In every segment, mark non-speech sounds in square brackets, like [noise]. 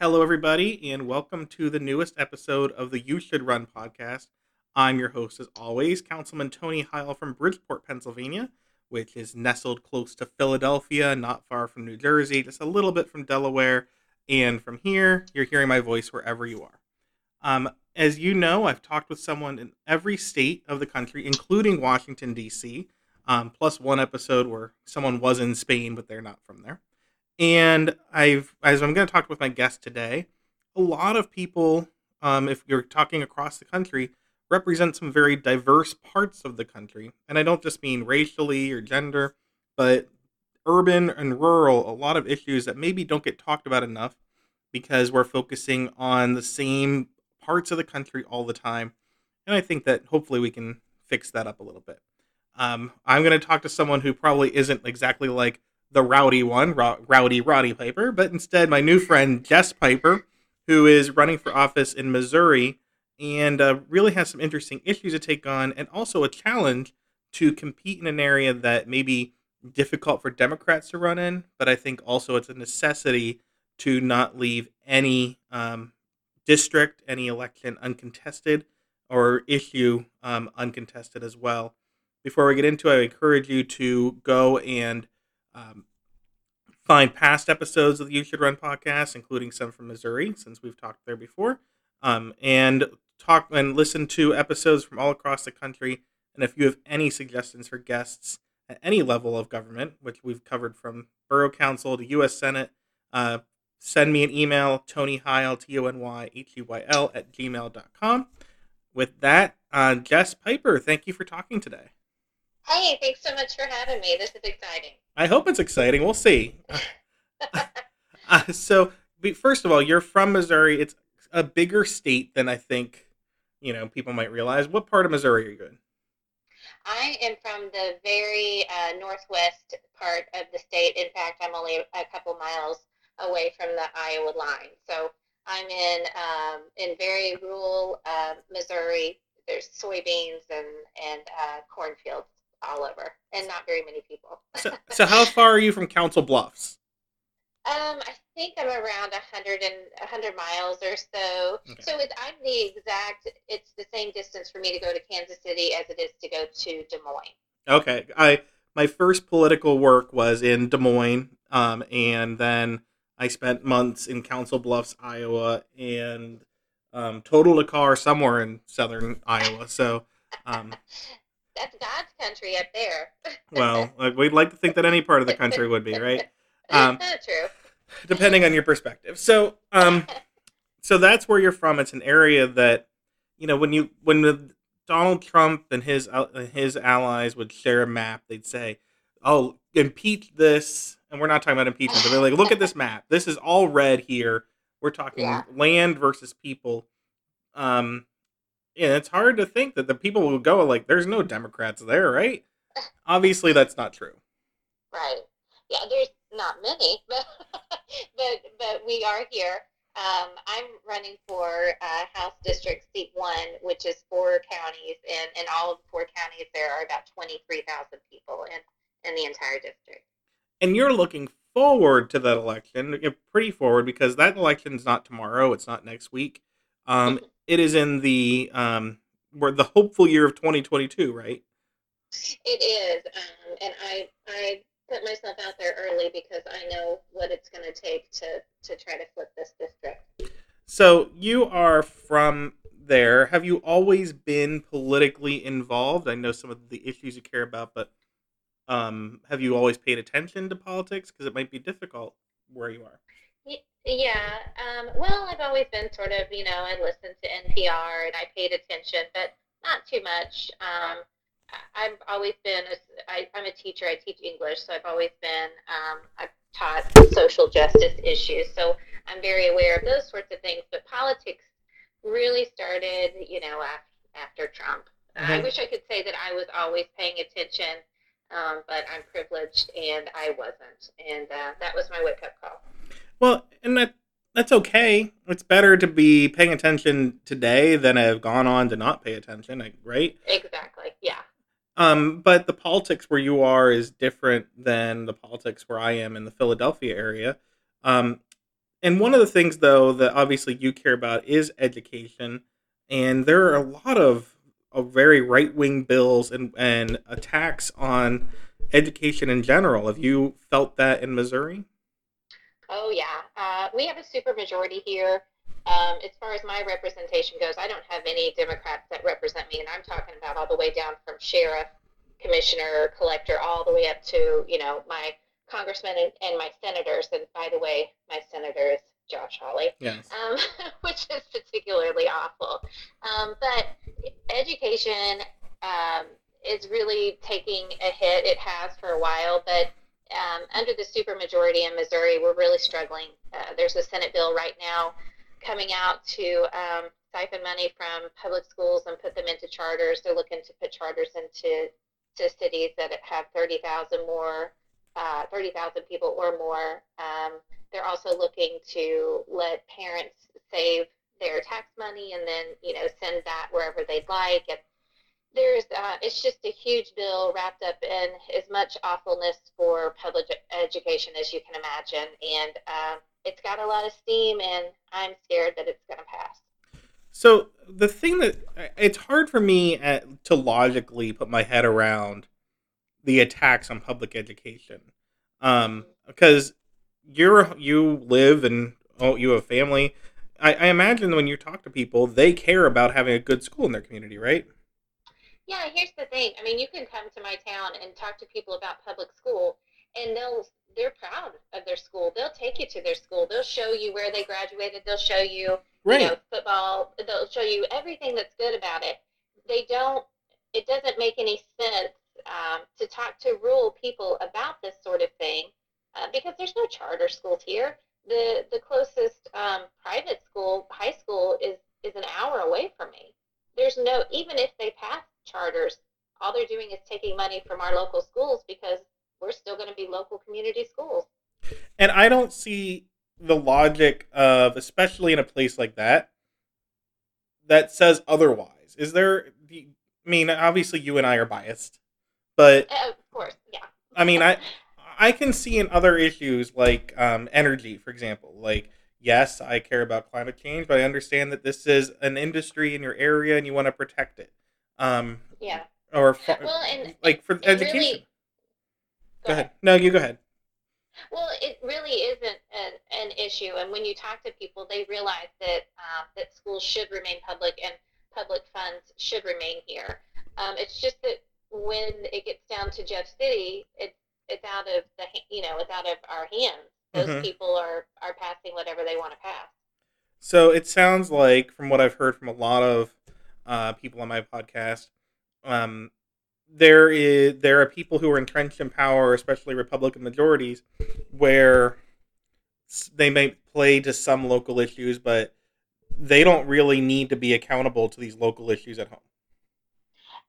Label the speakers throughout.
Speaker 1: Hello, everybody, and welcome to the newest episode of the You Should Run podcast. I'm your host, as always, Councilman Tony Heyl from Bridgeport, Pennsylvania, which is nestled close to Philadelphia, not far from New Jersey, just a little bit from Delaware. And from here, you're hearing my voice wherever you are. Um, as you know, I've talked with someone in every state of the country, including Washington, D.C., um, plus one episode where someone was in Spain, but they're not from there. And I've, as I'm going to talk with my guest today, a lot of people, um, if you're talking across the country, represent some very diverse parts of the country. And I don't just mean racially or gender, but urban and rural, a lot of issues that maybe don't get talked about enough because we're focusing on the same parts of the country all the time. And I think that hopefully we can fix that up a little bit. Um, I'm going to talk to someone who probably isn't exactly like the rowdy one, Rowdy Roddy Piper, but instead my new friend Jess Piper, who is running for office in Missouri and uh, really has some interesting issues to take on and also a challenge to compete in an area that may be difficult for Democrats to run in, but I think also it's a necessity to not leave any um, district, any election uncontested or issue um, uncontested as well. Before we get into it, I encourage you to go and um, find past episodes of the You Should Run podcast, including some from Missouri, since we've talked there before, um, and talk and listen to episodes from all across the country. And if you have any suggestions for guests at any level of government, which we've covered from borough council to U.S. Senate, uh, send me an email, Tony Heyl, T O N Y H E Y L, at gmail.com. With that, uh, Jess Piper, thank you for talking today.
Speaker 2: Hey, thanks so much for having me. This is exciting.
Speaker 1: I hope it's exciting. We'll see. [laughs] uh, so, first of all, you're from Missouri. It's a bigger state than I think you know people might realize. What part of Missouri are you in?
Speaker 2: I am from the very uh, northwest part of the state. In fact, I'm only a couple miles away from the Iowa line. So I'm in um, in very rural uh, Missouri. There's soybeans and and uh, cornfields all over, and not very many people.
Speaker 1: so, [laughs] so how far are you from Council Bluffs?
Speaker 2: Um, I think I'm around a 100 and a 100 miles or so. Okay. So it's, I'm the exact. It's the same distance for me to go to Kansas City as it is to go to Des Moines.
Speaker 1: Okay, I my first political work was in Des Moines, um, and then I spent months in Council Bluffs, Iowa, and um, totaled a car somewhere in southern Iowa. So. Um, [laughs]
Speaker 2: That's God's country up there. [laughs]
Speaker 1: well, we'd like to think that any part of the country would be, right? [laughs]
Speaker 2: Um, True.
Speaker 1: Depending on your perspective. So, um, [laughs] so that's where you're from. It's an area that, you know, when you when the, Donald Trump and his uh, his allies would share a map, they'd say, "Oh, impeach this," and we're not talking about impeachment. But they're like, "Look at this map. This is all red here. We're talking yeah. land versus people." Um, yeah, it's hard to think that the people will go like, "There's no Democrats there, right?" [laughs] Obviously, that's not true.
Speaker 2: Right. Yeah, there's not many, [laughs] but but but we are here. Um, I'm running for uh, House District Seat One, which is four counties, and in all of the four counties, there are about twenty three thousand people in in the entire district.
Speaker 1: And you're looking forward to that election, you're pretty forward because that election's not tomorrow; it's not next week. Um, it is in the um, where the hopeful year of 2022, right?
Speaker 2: It is, um, and I I put myself out there early because I know what it's going to take to to try to flip this district.
Speaker 1: So you are from there. Have you always been politically involved? I know some of the issues you care about, but um, have you always paid attention to politics? Because it might be difficult where you are.
Speaker 2: Yeah. Um, well, I've always been sort of, you know, I listened to NPR and I paid attention, but not too much. Um, I've always been, a, I, I'm a teacher, I teach English, so I've always been, um, I've taught social justice issues. So I'm very aware of those sorts of things. But politics really started, you know, after, after Trump. Mm-hmm. I wish I could say that I was always paying attention, um, but I'm privileged and I wasn't. And uh, that was my wake up call.
Speaker 1: Well, and that that's okay. It's better to be paying attention today than have gone on to not pay attention, right?
Speaker 2: Exactly. Yeah.
Speaker 1: Um, but the politics where you are is different than the politics where I am in the Philadelphia area. Um, And one of the things, though, that obviously you care about is education. And there are a lot of, of very right wing bills and, and attacks on education in general. Have you felt that in Missouri?
Speaker 2: Oh, yeah. Uh, we have a super majority here. Um, as far as my representation goes, I don't have any Democrats that represent me, and I'm talking about all the way down from sheriff, commissioner, collector, all the way up to you know my congressman and, and my senators. And by the way, my senator is Josh Hawley,
Speaker 1: yes.
Speaker 2: um, [laughs] which is particularly awful. Um, but education um, is really taking a hit. It has for a while, but um, under the supermajority in Missouri, we're really struggling. Uh, there's a Senate bill right now coming out to um, siphon money from public schools and put them into charters. They're looking to put charters into to cities that have 30,000 more, uh, 30,000 people or more. Um, they're also looking to let parents save their tax money and then you know send that wherever they'd like. There's uh, it's just a huge bill wrapped up in as much awfulness for public education as you can imagine, and uh, it's got a lot of steam, and I'm scared that it's going to pass.
Speaker 1: So the thing that it's hard for me at, to logically put my head around the attacks on public education, um, because you're you live and oh you have family. I, I imagine when you talk to people, they care about having a good school in their community, right?
Speaker 2: Yeah, here's the thing. I mean, you can come to my town and talk to people about public school, and they'll they're proud of their school. They'll take you to their school. They'll show you where they graduated. They'll show you, right. you know, football. They'll show you everything that's good about it. They don't. It doesn't make any sense um, to talk to rural people about this sort of thing uh, because there's no charter schools here. The the closest um, private school, high school, is is an hour away from me. There's no even if they pass charters. All they're doing is taking money from our local schools because we're still going to be local community schools.
Speaker 1: And I don't see the logic of, especially in a place like that, that says otherwise. Is there? I mean, obviously, you and I are biased, but
Speaker 2: uh, of course, yeah.
Speaker 1: I mean, I I can see in other issues like um, energy, for example, like yes, I care about climate change, but I understand that this is an industry in your area and you want to protect it. Um,
Speaker 2: yeah.
Speaker 1: Or well, and like for education. Really, go, ahead. ahead. No, you go ahead.
Speaker 2: Well, it really isn't an, an issue, and when you talk to people, they realize that um, that schools should remain public and public funds should remain here. Um, it's just that when it gets down to Jeff City, it's it's out of the you know it's out of our hands. Those mm-hmm. people are are passing whatever they want to pass.
Speaker 1: So it sounds like, from what I've heard from a lot of uh, people on my podcast. Um, there is there are people who are entrenched in power, especially Republican majorities, where they may play to some local issues, but they don't really need to be accountable to these local issues at home.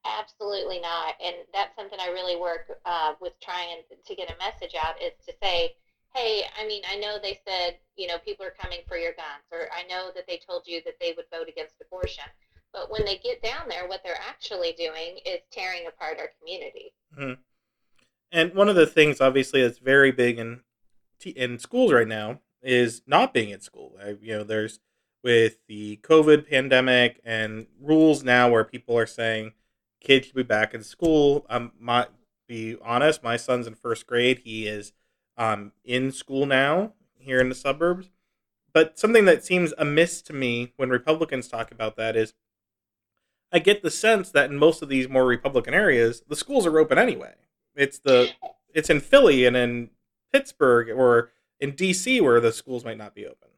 Speaker 2: Absolutely not, and that's something I really work uh, with trying to get a message out is to say, hey, I mean, I know they said you know people are coming for your guns, or I know that they told you that they would vote against abortion but when they get down there, what they're actually doing is tearing apart our community.
Speaker 1: Mm-hmm. And one of the things, obviously, that's very big in in schools right now is not being at school. I, you know, there's with the COVID pandemic and rules now where people are saying kids should be back in school. Um, my be honest, my son's in first grade. He is um, in school now here in the suburbs. But something that seems amiss to me when Republicans talk about that is I get the sense that in most of these more Republican areas, the schools are open anyway. It's the it's in Philly and in Pittsburgh or in DC where the schools might not be open.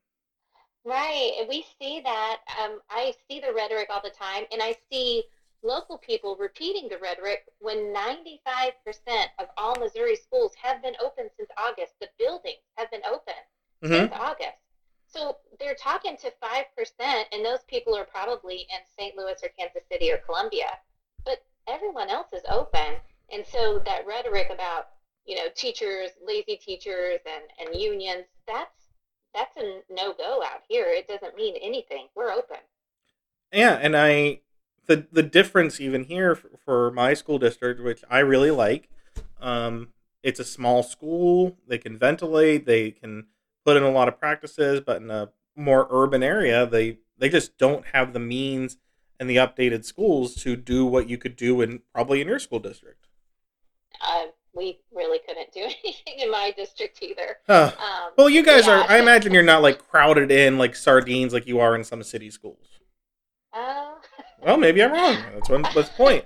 Speaker 2: Right. We see that. Um, I see the rhetoric all the time, and I see local people repeating the rhetoric when 95% of all Missouri schools have been open since August. The buildings have been open mm-hmm. since August. So they're talking to 5%, and those people are probably in St. Louis or Kansas City or Columbia, but everyone else is open. And so that rhetoric about, you know, teachers, lazy teachers, and, and unions, that's that's a no go out here. It doesn't mean anything. We're open.
Speaker 1: Yeah, and I the the difference even here for, for my school district, which I really like, um, it's a small school. They can ventilate. They can put in a lot of practices, but in a more urban area, they they just don't have the means and the updated schools to do what you could do in probably in your school district.
Speaker 2: Uh, we really couldn't do [laughs] anything in my district either.
Speaker 1: Huh.
Speaker 2: Um,
Speaker 1: Well, you guys
Speaker 2: yeah.
Speaker 1: are. I imagine you're not like [laughs] crowded in like sardines like you are in some city schools.
Speaker 2: uh, [laughs]
Speaker 1: Well, maybe I'm wrong. That's one. That's point.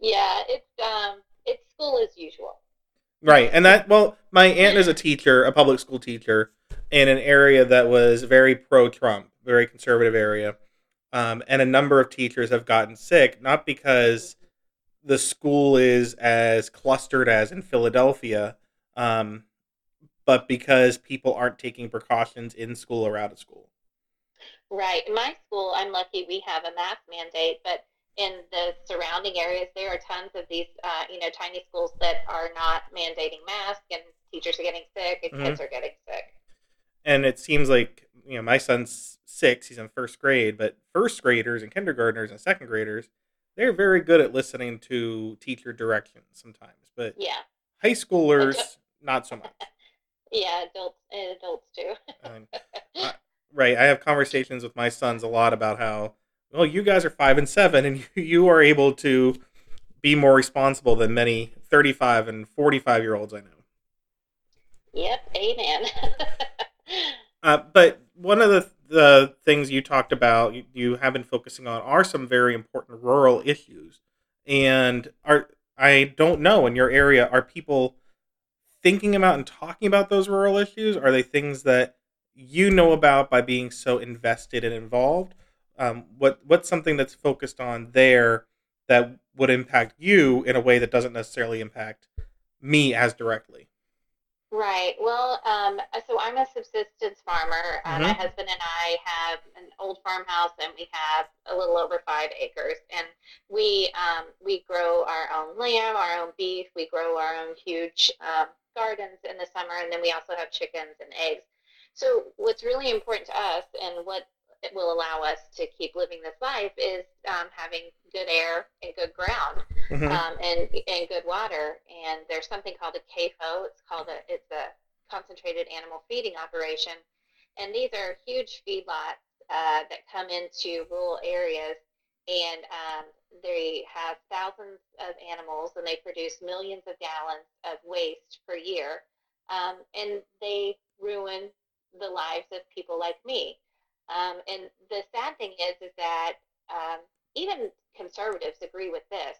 Speaker 2: yeah, it's um, it's school as usual.
Speaker 1: Right, and that well, my aunt is a teacher, a public school teacher, in an area that was very pro-Trump, very conservative area, um, and a number of teachers have gotten sick, not because the school is as clustered as in Philadelphia, um, but because people aren't taking precautions in school or out of school.
Speaker 2: Right. In my school, I'm lucky we have a mask mandate, but in the surrounding areas, there are tons of these, uh, you know, tiny schools that are not mandating masks, and teachers are getting sick, and
Speaker 1: Mhm.
Speaker 2: kids are getting sick.
Speaker 1: And it seems like you know my son's six; he's in first grade, but first graders and kindergartners and second graders, they're very good at listening to teacher directions sometimes, but
Speaker 2: Yeah.
Speaker 1: high schoolers [laughs] not so much.
Speaker 2: Yeah, adults and adults too.
Speaker 1: Um, [laughs] I- right, I have conversations with my sons a lot about how well you guys are five and seven, and [laughs] you, are able to be more responsible than many thirty-five and forty-five year olds I know.
Speaker 2: yep. Amen. [laughs]
Speaker 1: Uh, but one of the the things you talked about, you, you have been focusing on, are some very important rural issues, and are I don't know in your area are people thinking about and talking about those rural issues? Are they things that you know about by being so invested and involved? Um, what what's something that's focused on there that would impact you in a way that doesn't necessarily impact me as directly?
Speaker 2: Right. Well, um, so I'm a subsistence farmer. Uh, My
Speaker 1: Mhm.
Speaker 2: husband and I have an old farmhouse, and we have a little over five acres. And we um, we grow our own lamb, our own beef. We grow our own huge um, gardens in the summer, and then we also have chickens and eggs. So what's really important to us, and what will allow us to keep living this life, is um, having good air and good ground
Speaker 1: Mhm.
Speaker 2: um, and and good water. And there's something called a CAFO. It's called a it's a concentrated animal feeding operation, and these are huge feedlots uh, that come into rural areas, and um, they have thousands of animals, and they produce millions of gallons of waste per year, um, and they ruin the lives of people like me. Um, and the sad thing is, is that um, even conservatives agree with this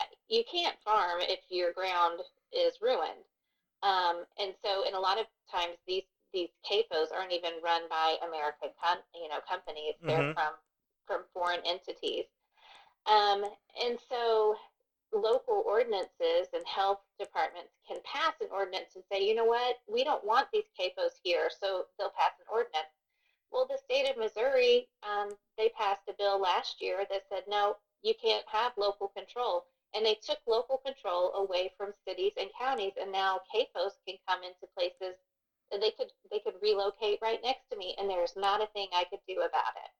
Speaker 2: uh, you can't farm if your ground is ruined. Um, and so, in a lot of times, these these CAFOs aren't even run by American, com- you know, companies. They're
Speaker 1: Mhm.
Speaker 2: from from foreign entities. Um, and so, local ordinances and health departments can pass an ordinance and say, you know what, we don't want these CAFOs here, so they'll pass an ordinance. Well, the state of Missouri, um, they passed a bill last year that said, no, you can't have local control. And they took local control away from cities and counties, and now CAFOs can come into places that they could they could relocate right next to me, and there's not a thing I could do about it.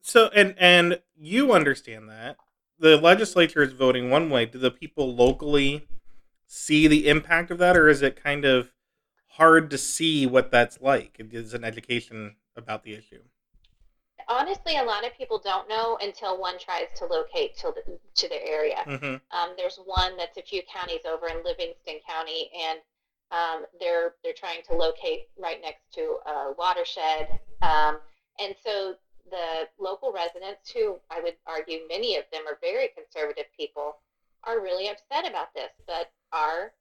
Speaker 1: So and and you understand that the legislature is voting one way. Do the people locally see the impact of that, or is it kind of hard to see what that's like? It is an education about the issue.
Speaker 2: Honestly, a lot of people don't know until one tries to locate to the, to their area.
Speaker 1: hmm
Speaker 2: Um, there's one that's a few counties over in Livingston County, and um, they're they're trying to locate right next to a watershed. Um, and so the local residents, who I would argue many of them are very conservative people, are really upset about this. But our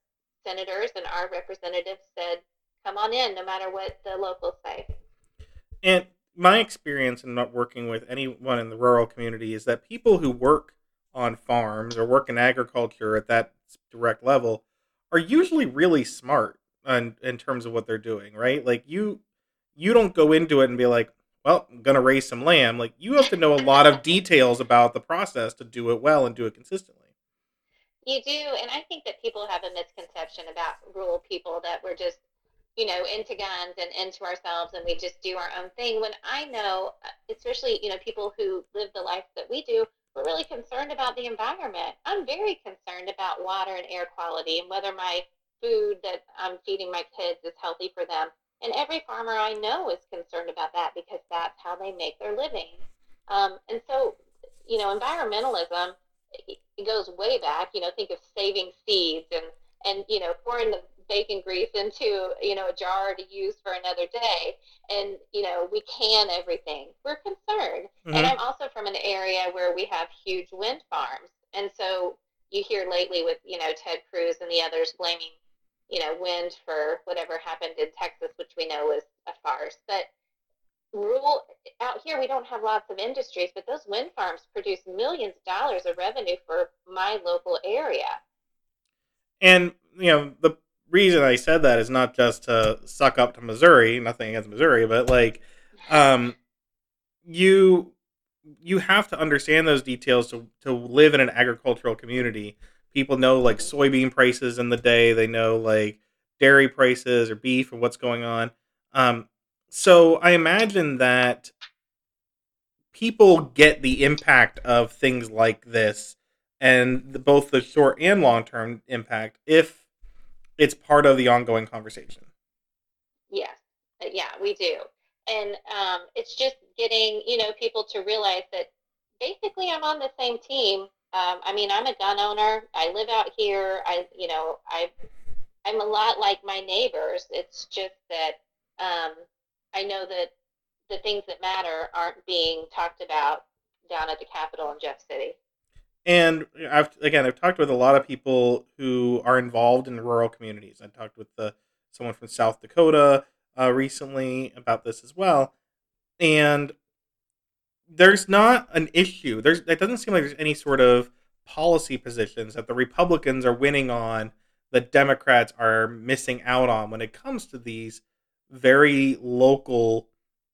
Speaker 2: senators and our representatives said, "Come on in, no matter what the locals say."
Speaker 1: And my experience in not working with anyone in the rural community is that people who work on farms or work in agriculture at that direct level are usually really smart in, in terms of what they're doing, right? Like you you don't go into it and be like, well, I'm gonna raise some lamb. Like you have to know a lot of [laughs] details about the process to do it well and do it consistently.
Speaker 2: You do, and I think that people have a misconception about rural people that we're just, you know, into guns and into ourselves and we just do our own thing. When I know, uh, especially, you know, people who live the life that we do, we're really concerned about the environment. I'm very concerned about water and air quality and whether my food that I'm feeding my kids is healthy for them. And every farmer I know is concerned about that because that's how they make their living. Um, and so, you know, environmentalism goes way back. You know, think of saving seeds and and you know pouring the bacon grease into you know a jar to use for another day and you know we can everything we're concerned mm-hmm. and i'm also from an area where we have huge wind farms and so you hear lately with you know ted cruz and the others blaming you know wind for whatever happened in texas which we know was a farce but rule out here we don't have lots of industries but those wind farms produce millions of dollars of revenue for my local area
Speaker 1: and you know the reason I said that is not just to suck up to Missouri, nothing against Missouri, but like um you you have to understand those details to to live in an agricultural community. People know like soybean prices in the day, they know like dairy prices or beef and what's going on. Um so I imagine that people get the impact of things like this and the, both the short and long term impact if it's part of the ongoing conversation.
Speaker 2: Yes, uh, yeah, we do, and um, it's just getting you know people to realize that basically I'm on the same team. Um, I mean, I'm a gun owner. I live out here. I you know I I'm a lot like my neighbors. It's just that um, I know that the things that matter aren't being talked about down at the Capitol in Jeff City.
Speaker 1: And I've again I've talked with a lot of people who are involved in rural communities. I talked with the, someone from South Dakota uh, recently about this as well, and there's not an issue. There's it doesn't seem like there's any sort of policy positions that the Republicans are winning on that Democrats are missing out on when it comes to these very local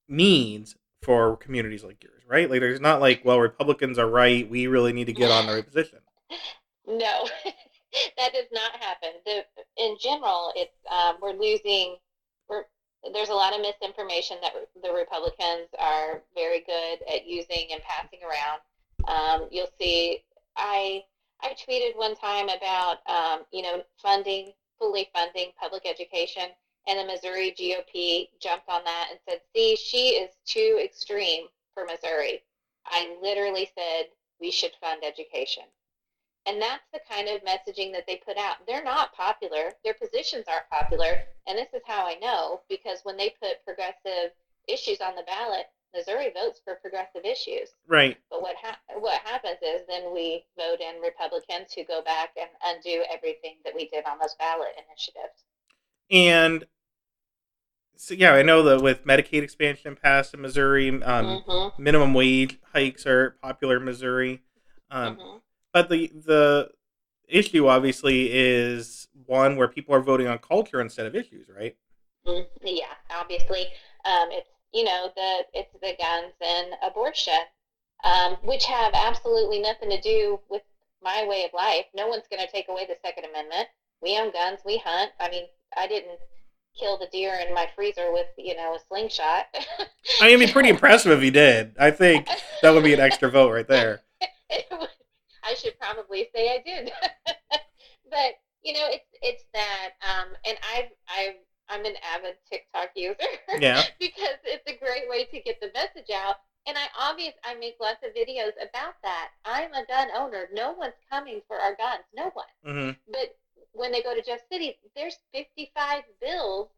Speaker 1: needs for communities like yours right? Like there's not like, well, Republicans are right. We really need to get on the right position. [laughs]
Speaker 2: No, [laughs] that does not happen. The, in general, it's um, we're losing. We're there's a lot of misinformation that the Republicans are very good at using and passing around. Um, you'll see. I I tweeted one time about um, you know funding fully funding public education, and the Missouri GOP jumped on that and said, "See, she is too extreme for Missouri. I literally said we should fund education. And that's the kind of messaging that they put out. They're not popular. Their positions aren't popular. And this is how I know because when they put progressive issues on the ballot, Missouri votes for progressive issues.
Speaker 1: Right.
Speaker 2: But what ha- what happens is then we vote in Republicans who go back and undo everything that we did on those ballot initiatives.
Speaker 1: And so yeah, I know that with Medicaid expansion passed in Missouri, um, mm-hmm. minimum wage hikes are popular in Missouri. Um, mm-hmm. But the the issue obviously is one where people are voting on culture instead of issues, right?
Speaker 2: Mm, yeah, obviously, um, it's you know the it's the guns and abortion, um, which have absolutely nothing to do with my way of life. No one's going to take away the Second Amendment. We own guns. We hunt. I mean, I didn't kill the deer in my freezer with you know a slingshot. [laughs]
Speaker 1: I mean, it'd be pretty impressive if he did. I think that would be an extra vote right there. [laughs]
Speaker 2: I should probably say I did, [laughs] but you know, it's it's that, um, and I've I've I'm an avid TikTok user.
Speaker 1: Yeah.
Speaker 2: because it's a great way to get the message out. And I obvious I make lots of videos about that. I'm a gun owner. No one's coming for our guns. No one.
Speaker 1: Mm-hmm.
Speaker 2: But when they go to Jeff City, there's 55 bills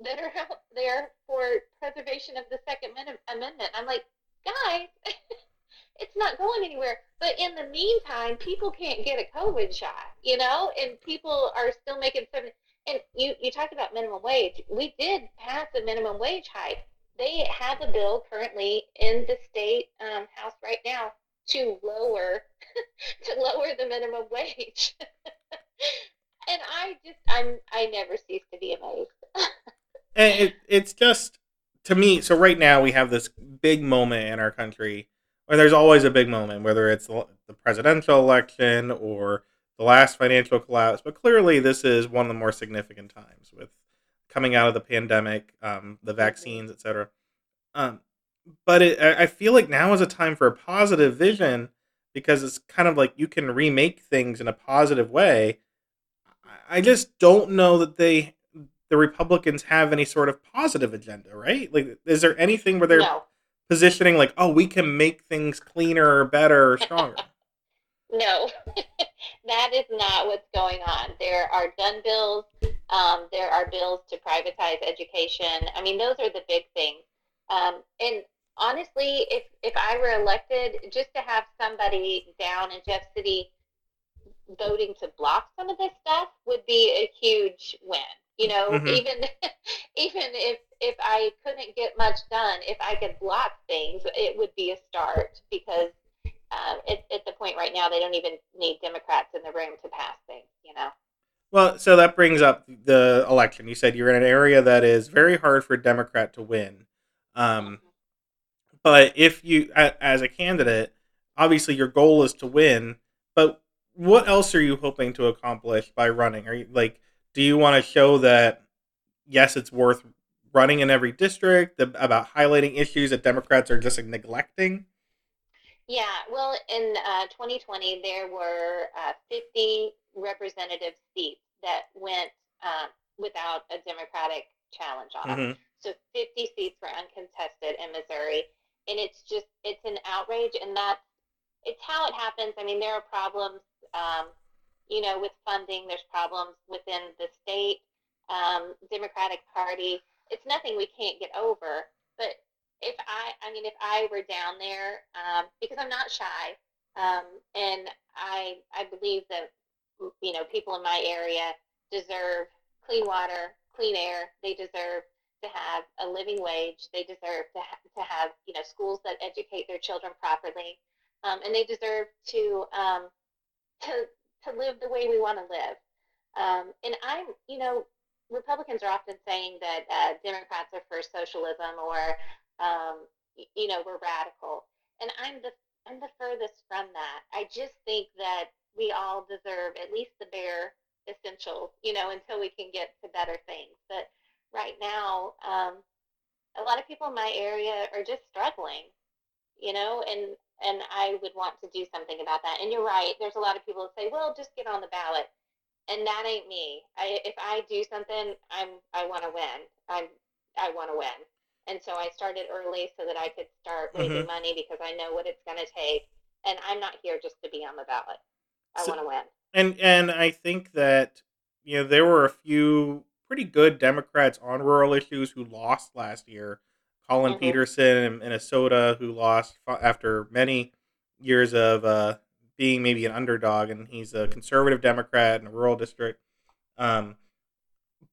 Speaker 2: that are out there for preservation of the Second Amendment. I'm like, guys, [laughs] it's not going anywhere. But in the meantime, people can't get a COVID shot, you know, and people are still making seven. And you, you talked about minimum wage. We did pass a minimum wage hike. They have a bill currently in the state um, house right now to lower [laughs] to lower the minimum wage. [laughs] and I just I'm I never cease to be amazed.
Speaker 1: and it, it's just to me. So right now we have this big moment in our country, where there's always a big moment, whether it's the, the presidential election or the last financial collapse. But clearly, this is one of the more significant times with coming out of the pandemic, um, the mm-hmm. vaccines, etc. Um, but it, I feel like now is a time for a positive vision because it's kind of like you can remake things in a positive way I just don't know that they the Republicans have any sort of positive agenda, right? Like, is there anything where they're
Speaker 2: No,
Speaker 1: positioning like, oh, we can make things cleaner, better, [laughs] stronger?
Speaker 2: no, [laughs] that is not what's going on. There are gun bills. Um, there are bills to privatize education. I mean, those are the big things. Um, and honestly, if if I were elected, just to have somebody down in Jeff City voting to block some of this stuff would be a huge win. You know,
Speaker 1: Mhm.
Speaker 2: even [laughs] even if if I couldn't get much done, if I could block things, it would be a start because um, at, at the point right now they don't even need Democrats in the room to pass things. You know.
Speaker 1: Well, so that brings up the election. You said you're in an area that is very hard for a Democrat to win. Um, but if you, as a candidate, obviously your goal is to win. But what else are you hoping to accomplish by running? Are you like, do you want to show that yes, it's worth running in every district about highlighting issues that Democrats are just neglecting?
Speaker 2: Yeah, well, in uh, 2020, there were uh, 50 representative seats that went um, without a Democratic challenge on them.
Speaker 1: Mhm.
Speaker 2: So 50 seats were uncontested in Missouri, and it's just it's an outrage, and that's it's how it happens. I mean, there are problems, um, you know, with funding. There's problems within the state um, Democratic Party. It's nothing we can't get over, but if I, I mean, if I were down there, um, because I'm not shy, um, and I, I believe that, you know, people in my area deserve clean water, clean air. They deserve to have a living wage. They deserve to, ha- to have, you know, schools that educate their children properly, um, and they deserve to, um, to, to live the way we want to live. Um, and I'm, you know, Republicans are often saying that uh, Democrats are for socialism or um, you know, we're radical. And I'm the I'm the furthest from that. I just think that we all deserve at least the bare essentials, you know, until we can get to better things. But right now, um, a lot of people in my area are just struggling, you know, and and I would want to do something about that. And you're right. There's a lot of people that say, "Well, just get on the ballot," and that ain't me. I, if I do something, I'm I want to win. I'm I want to win. And so I started early so that I could start mm-hmm. raising money because I know what it's going to take. And I'm not here just to be on the ballot. I
Speaker 1: So-
Speaker 2: want to win.
Speaker 1: and and I think that you know there were a few pretty good Democrats on rural issues who lost last year. Collin
Speaker 2: Mhm.
Speaker 1: Peterson in Minnesota, who lost after many years of uh, being maybe an underdog, and he's a conservative Democrat in a rural district. Um,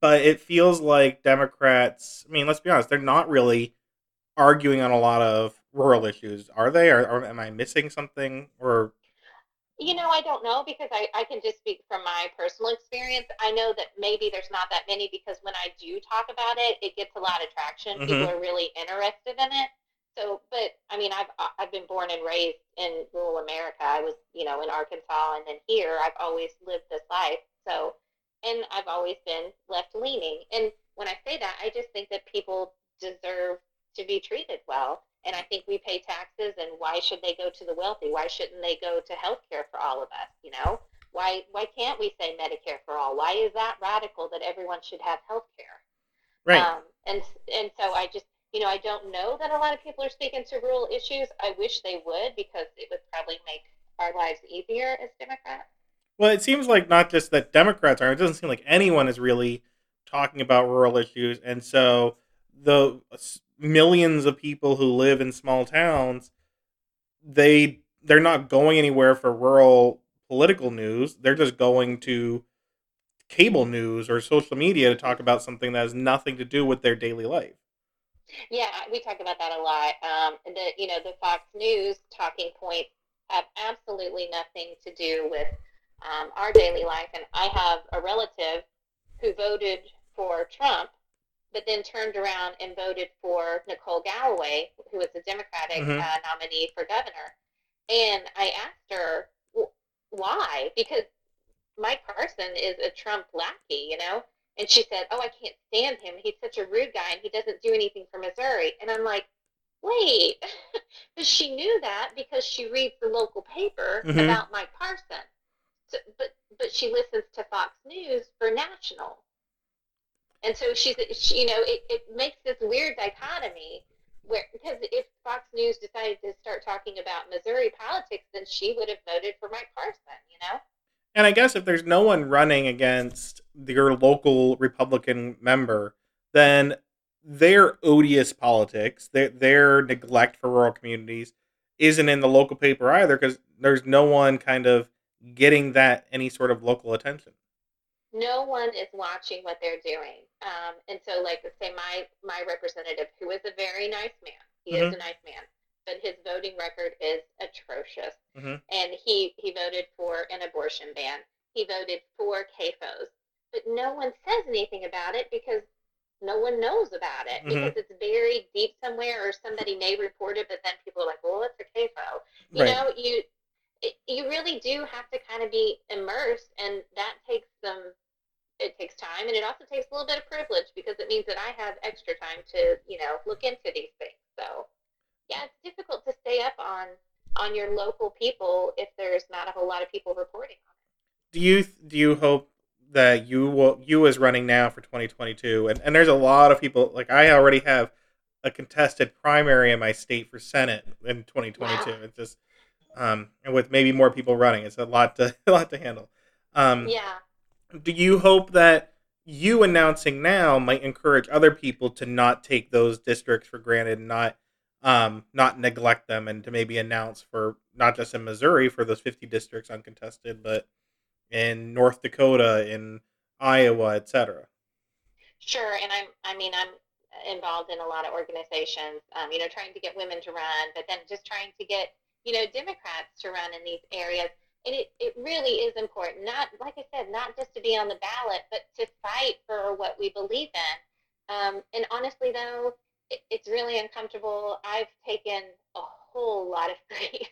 Speaker 1: but it feels like Democrats. I mean, let's be honest; they're not really arguing on a lot of rural issues, are they? Or, or am I missing something? Or
Speaker 2: You know, I don't know because I, I can just speak from my personal experience. I know that maybe there's not that many because when I do talk about it, it gets a lot of traction.
Speaker 1: Mhm.
Speaker 2: People are really interested in it. So, but I mean, I've I've been born and raised in rural America. I was, you know, in Arkansas, and then here. I've always lived this life. So, and I've always been left leaning. And when I say that, I just think that people deserve to be treated well. And I think we pay taxes, and why should they go to the wealthy? Why shouldn't they go to health care for all of us? You know, why why can't we say Medicare for all? Why is that radical that everyone should have health care?
Speaker 1: right?
Speaker 2: Um, and and so I just you know I don't know that a lot of people are speaking to rural issues. I wish they would because it would probably make our lives easier as Democrats.
Speaker 1: Well, it seems like not just that Democrats are. It doesn't seem like anyone is really talking about rural issues, and so the millions of people who live in small towns, they they're not going anywhere for rural political news. They're just going to cable news or social media to talk about something that has nothing to do with their daily life.
Speaker 2: Yeah, we talk about that a lot. Um, the you know the Fox News talking points have absolutely nothing to do with um, our daily life. And I have a relative who voted for Trump, but then turned around and voted for Nicole Galloway, who was the Democratic
Speaker 1: Mhm.
Speaker 2: uh, nominee for governor. And I asked her "Wh- why, because Mike Parson is a Trump lackey, you know. And she said, "Oh, I can't stand him. He's such a rude guy, and he doesn't do anything for Missouri." And I'm like, "Wait," [laughs] but she knew that because she reads the local paper
Speaker 1: Mhm.
Speaker 2: about Mike Parson. So, but but she listens to Fox News for national, and so she's she, you know it, it makes this weird dichotomy where because if Fox News decided to start talking about Missouri politics, then she would have voted for Mike Parson, you know.
Speaker 1: And I guess if there's no one running against your local Republican member, then their odious politics, their their neglect for rural communities, isn't in the local paper either because there's no one kind of getting that any sort of local attention.
Speaker 2: No one is watching what they're doing, um, and so like say my my representative, who is a very nice man, he mm-hmm. is a nice man, but his voting record is atrocious, mm-hmm. and he he voted for an abortion ban. He voted for CAFOs, but no one says anything about it because no one knows about it mm-hmm. because it's buried deep somewhere or somebody may report it but then people are like well it's a CAFO you right. know you it, you really do have to kind of be immersed and that takes some it takes time and it also takes a little bit of privilege because it means that I have extra time to you know look into these things. So yeah it's difficult to stay up on on your local people if there's not a whole lot of people reporting on it.
Speaker 1: Do you do you hope that you will you is running now for 2022 and, and there's a lot of people like i already have a contested primary in my state for senate in 2022 wow. it's just um and with maybe more people running it's a lot to [laughs] a lot to handle. Um
Speaker 2: yeah
Speaker 1: do you hope that you announcing now might encourage other people to not take those districts for granted and not um not neglect them and to maybe announce for not just in missouri for those 50 districts uncontested but in North Dakota, in Iowa, etc.
Speaker 2: Sure, and I'm I mean I'm involved in a lot of organizations, um, you know, trying to get women to run, but then just trying to get you know Democrats to run in these areas. And it, it really is important, not like I said, not just to be on the ballot, but to fight for what we believe in. Um, and honestly, though, it, it's really uncomfortable. I've taken a whole lot of [laughs] grief.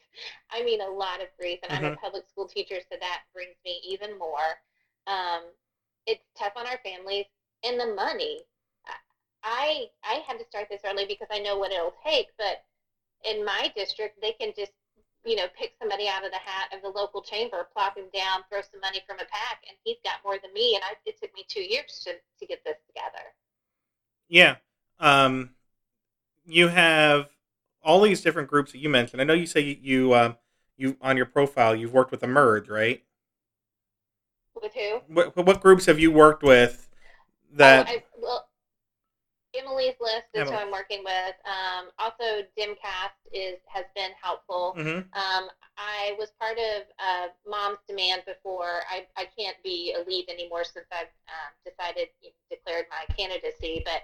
Speaker 2: I mean, a lot of grief. And mm-hmm. I'm a mm-hmm. public school teacher, so that brings me even more. Um, it's tough on our families and the money. I I had to start this early because I know what it'll take. But in my district, they can just you know pick somebody out of the hat of the local chamber, plop him down, throw some money from a PAC, and he's got more than me. And I, it took me two years to to get this together.
Speaker 1: Yeah. Um, you have all these different groups that you mentioned. I know you say you, you um you on your profile you've worked with Emerge, right?
Speaker 2: With who?
Speaker 1: What, what groups have you worked with? That
Speaker 2: oh, I, well, Emily's list is Emily. who I'm working with. Um, also, DemCast is has been helpful. Mm-hmm. Um, I was part of uh, Mom's Demand before. I, I can't be a lead anymore since I've um, decided declared my candidacy. But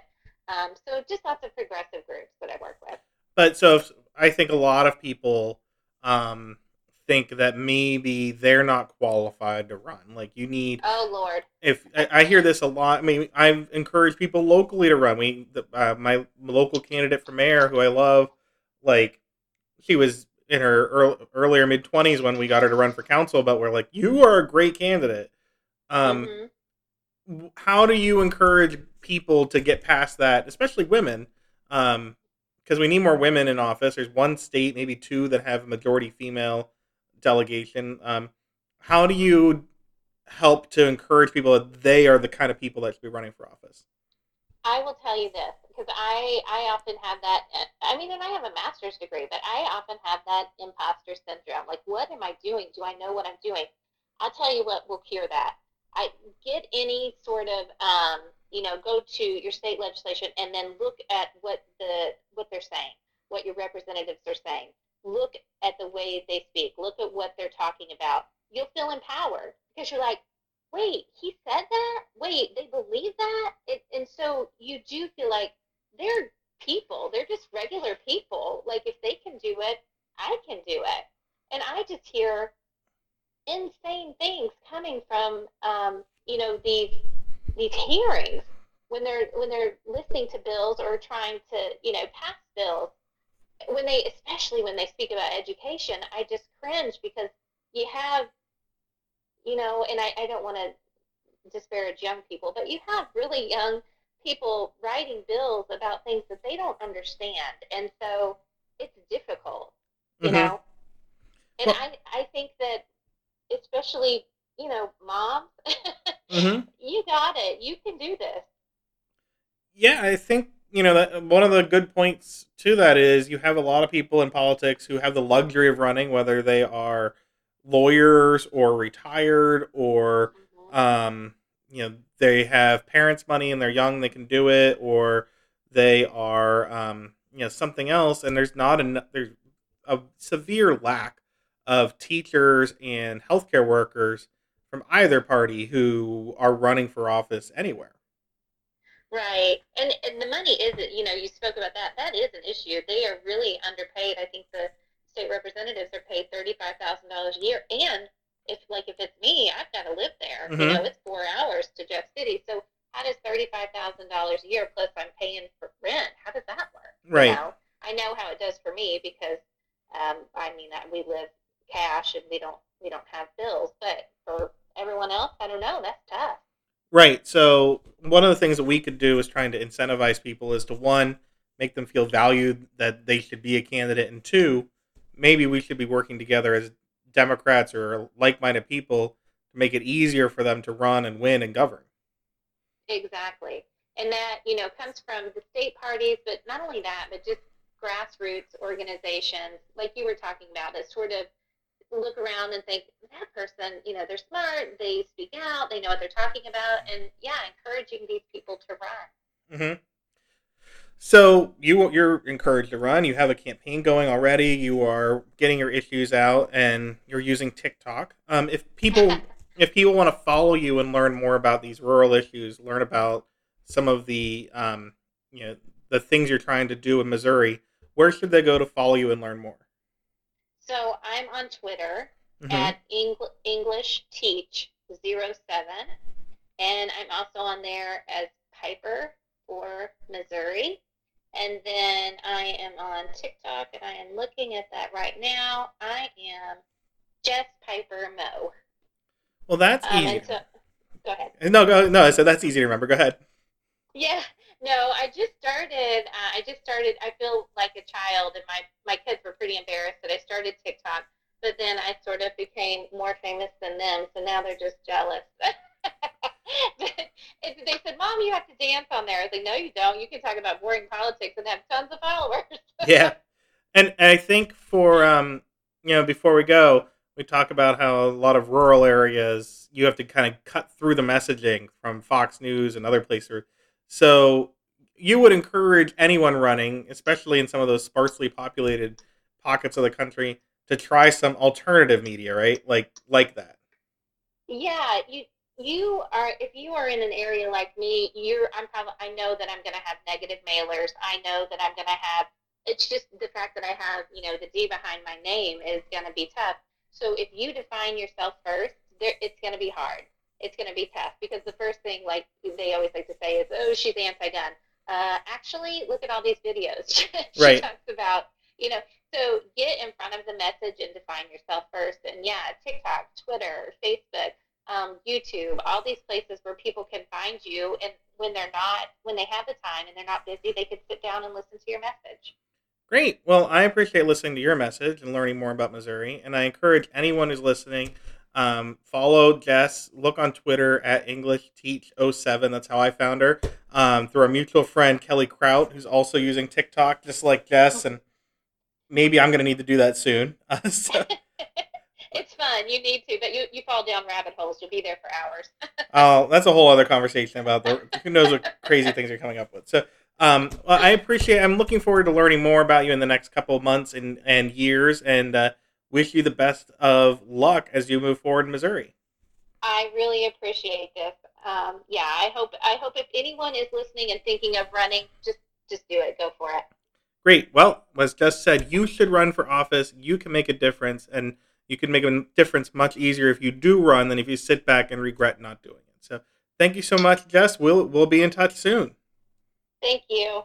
Speaker 2: um, so just lots of progressive groups that I work with.
Speaker 1: But so I think a lot of people um, think that maybe they're not qualified to run. Like you need.
Speaker 2: Oh Lord.
Speaker 1: If I, I hear this a lot, I mean, I encourage people locally to run. We, the, uh, my local candidate for mayor, who I love, like she was in her early, earlier mid twenties when we got her to run for council. But we're like, you are a great candidate. Um, mm-hmm. How do you encourage people to get past that, especially women? Um, because we need more women in office. There's one state, maybe two, that have a majority female delegation. Um, how do you help to encourage people that they are the kind of people that should be running for office?
Speaker 2: I will tell you this because I I often have that. I mean, and I have a master's degree, but I often have that imposter syndrome. Like, what am I doing? Do I know what I'm doing? I'll tell you what will cure that. I get any sort of um, you know, go to your state legislation and then look at what the what they're saying, what your representatives are saying. Look at the way they speak. Look at what they're talking about. You'll feel empowered because you're like, wait, he said that. Wait, they believe that, it, and so you do feel like they're people. They're just regular people. Like if they can do it, I can do it. And I just hear insane things coming from, um, you know, these these hearings when they're when they're listening to bills or trying to you know pass bills when they especially when they speak about education i just cringe because you have you know and i, I don't want to disparage young people but you have really young people writing bills about things that they don't understand and so it's difficult you mm-hmm. know and well, I, I think that especially you know, moms, [laughs]
Speaker 1: Mhm.
Speaker 2: you got it. You can do this.
Speaker 1: Yeah, I think you know that one of the good points to that is you have a lot of people in politics who have the luxury of running, whether they are lawyers or retired or
Speaker 2: Mhm.
Speaker 1: um, you know they have parents' money and they're young, they can do it, or they are um, you know something else, and there's not an there's a severe lack of teachers and healthcare workers from either party who are running for office anywhere.
Speaker 2: Right. And and the money is you know, you spoke about that. That is an issue. They are really underpaid. I think the state representatives are paid thirty-five thousand dollars a year. And if like if it's me, I've got to live there. You
Speaker 1: Mhm.
Speaker 2: know, it's four hours to Jeff City. So how does thirty-five thousand dollars a year plus I'm paying for rent? How does that work? You
Speaker 1: Right.
Speaker 2: know? I know how it does for me because um, I mean that we live cash and we don't we don't have bills. But for everyone else, I don't know. That's tough.
Speaker 1: Right. So one of the things that we could do is trying to incentivize people is to one, make them feel valued that they should be a candidate, and two, maybe we should be working together as Democrats or like-minded people to make it easier for them to run and win and govern.
Speaker 2: Exactly. And that, you know, comes from the state parties, but not only that, but just grassroots organizations, like you were talking about, that sort of look around and think, that person, you know, they're smart, they speak out, they know what they're talking about, and yeah, encouraging these people to run.
Speaker 1: hmm So you you're encouraged to run. You have a campaign going already. You are getting your issues out, and you're using TikTok. Um, if people [laughs] if people want to follow you and learn more about these rural issues, learn about some of the um, you know the things you're trying to do in Missouri, where should they go to follow you and learn more?
Speaker 2: So I'm on Twitter
Speaker 1: Mhm.
Speaker 2: at Engl- English Teach 07, and I'm also on there as Piper for Missouri. And then I am on TikTok, and I am looking at that right now. I am Jess Piper Mo.
Speaker 1: Well, that's
Speaker 2: Um,
Speaker 1: easy.
Speaker 2: so, go ahead.
Speaker 1: No, go no. So that's easy to remember. Go ahead.
Speaker 2: Yeah, no, I just started. Uh, I just started. I feel like a child, and my my kids were pretty embarrassed that I started TikTok. But then I sort of became more famous than them, so now they're just jealous. [laughs] they said, "Mom, you have to dance on there." I was like, "No, you don't. You can talk about boring politics and have tons of followers." [laughs]
Speaker 1: yeah and, and i think for um you know before we go we talk about how a lot of rural areas you have to kind of cut through the messaging from fox news and other places so you would encourage anyone running especially in some of those sparsely populated pockets of the country to try some alternative media right like like that
Speaker 2: Yeah, you you are if you are in an area like me, you're I'm probably I know that I'm going to have negative mailers. I know that I'm going to have it's just the fact that I have, you know, the D behind my name is going to be tough. So if you define yourself first, there it's going to be hard. It's going to be tough because the first thing like they always like to say is, "Oh, she's anti-gun." Uh, actually, look at all these videos. [laughs] she
Speaker 1: Right.
Speaker 2: talks about, you know, so get in front of the message and define yourself first. And yeah, TikTok, Twitter, Facebook, um, YouTube, all these places where people can find you. And when they're not, when they have the time and they're not busy, they can sit down and listen to your message.
Speaker 1: Great. Well, I appreciate listening to your message and learning more about Missouri. And I encourage anyone who's listening, um, follow Jess. Look on Twitter at English Teach 07. That's how I found her. Um, through our mutual friend Kelly Kraut, who's also using TikTok, just like Jess. And maybe I'm going to need to do that soon. [laughs] So, [laughs]
Speaker 2: it's fun. You need to, but you, you fall down rabbit holes. You'll be there for hours. [laughs]
Speaker 1: Oh, that's a whole other conversation about the who knows what crazy things you're coming up with. So, um, well, I appreciate. I'm looking forward to learning more about you in the next couple of months and and years, and uh, wish you the best of luck as you move forward in Missouri.
Speaker 2: I really appreciate this. Um, yeah, I hope I hope if anyone is listening and thinking of running, just just do it. Go for it.
Speaker 1: Great. Well, as Jess said, you should run for office. You can make a difference, and you can make a difference much easier if you do run than if you sit back and regret not doing it. So, thank you so much, Jess. We'll we'll be in touch soon.
Speaker 2: Thank you.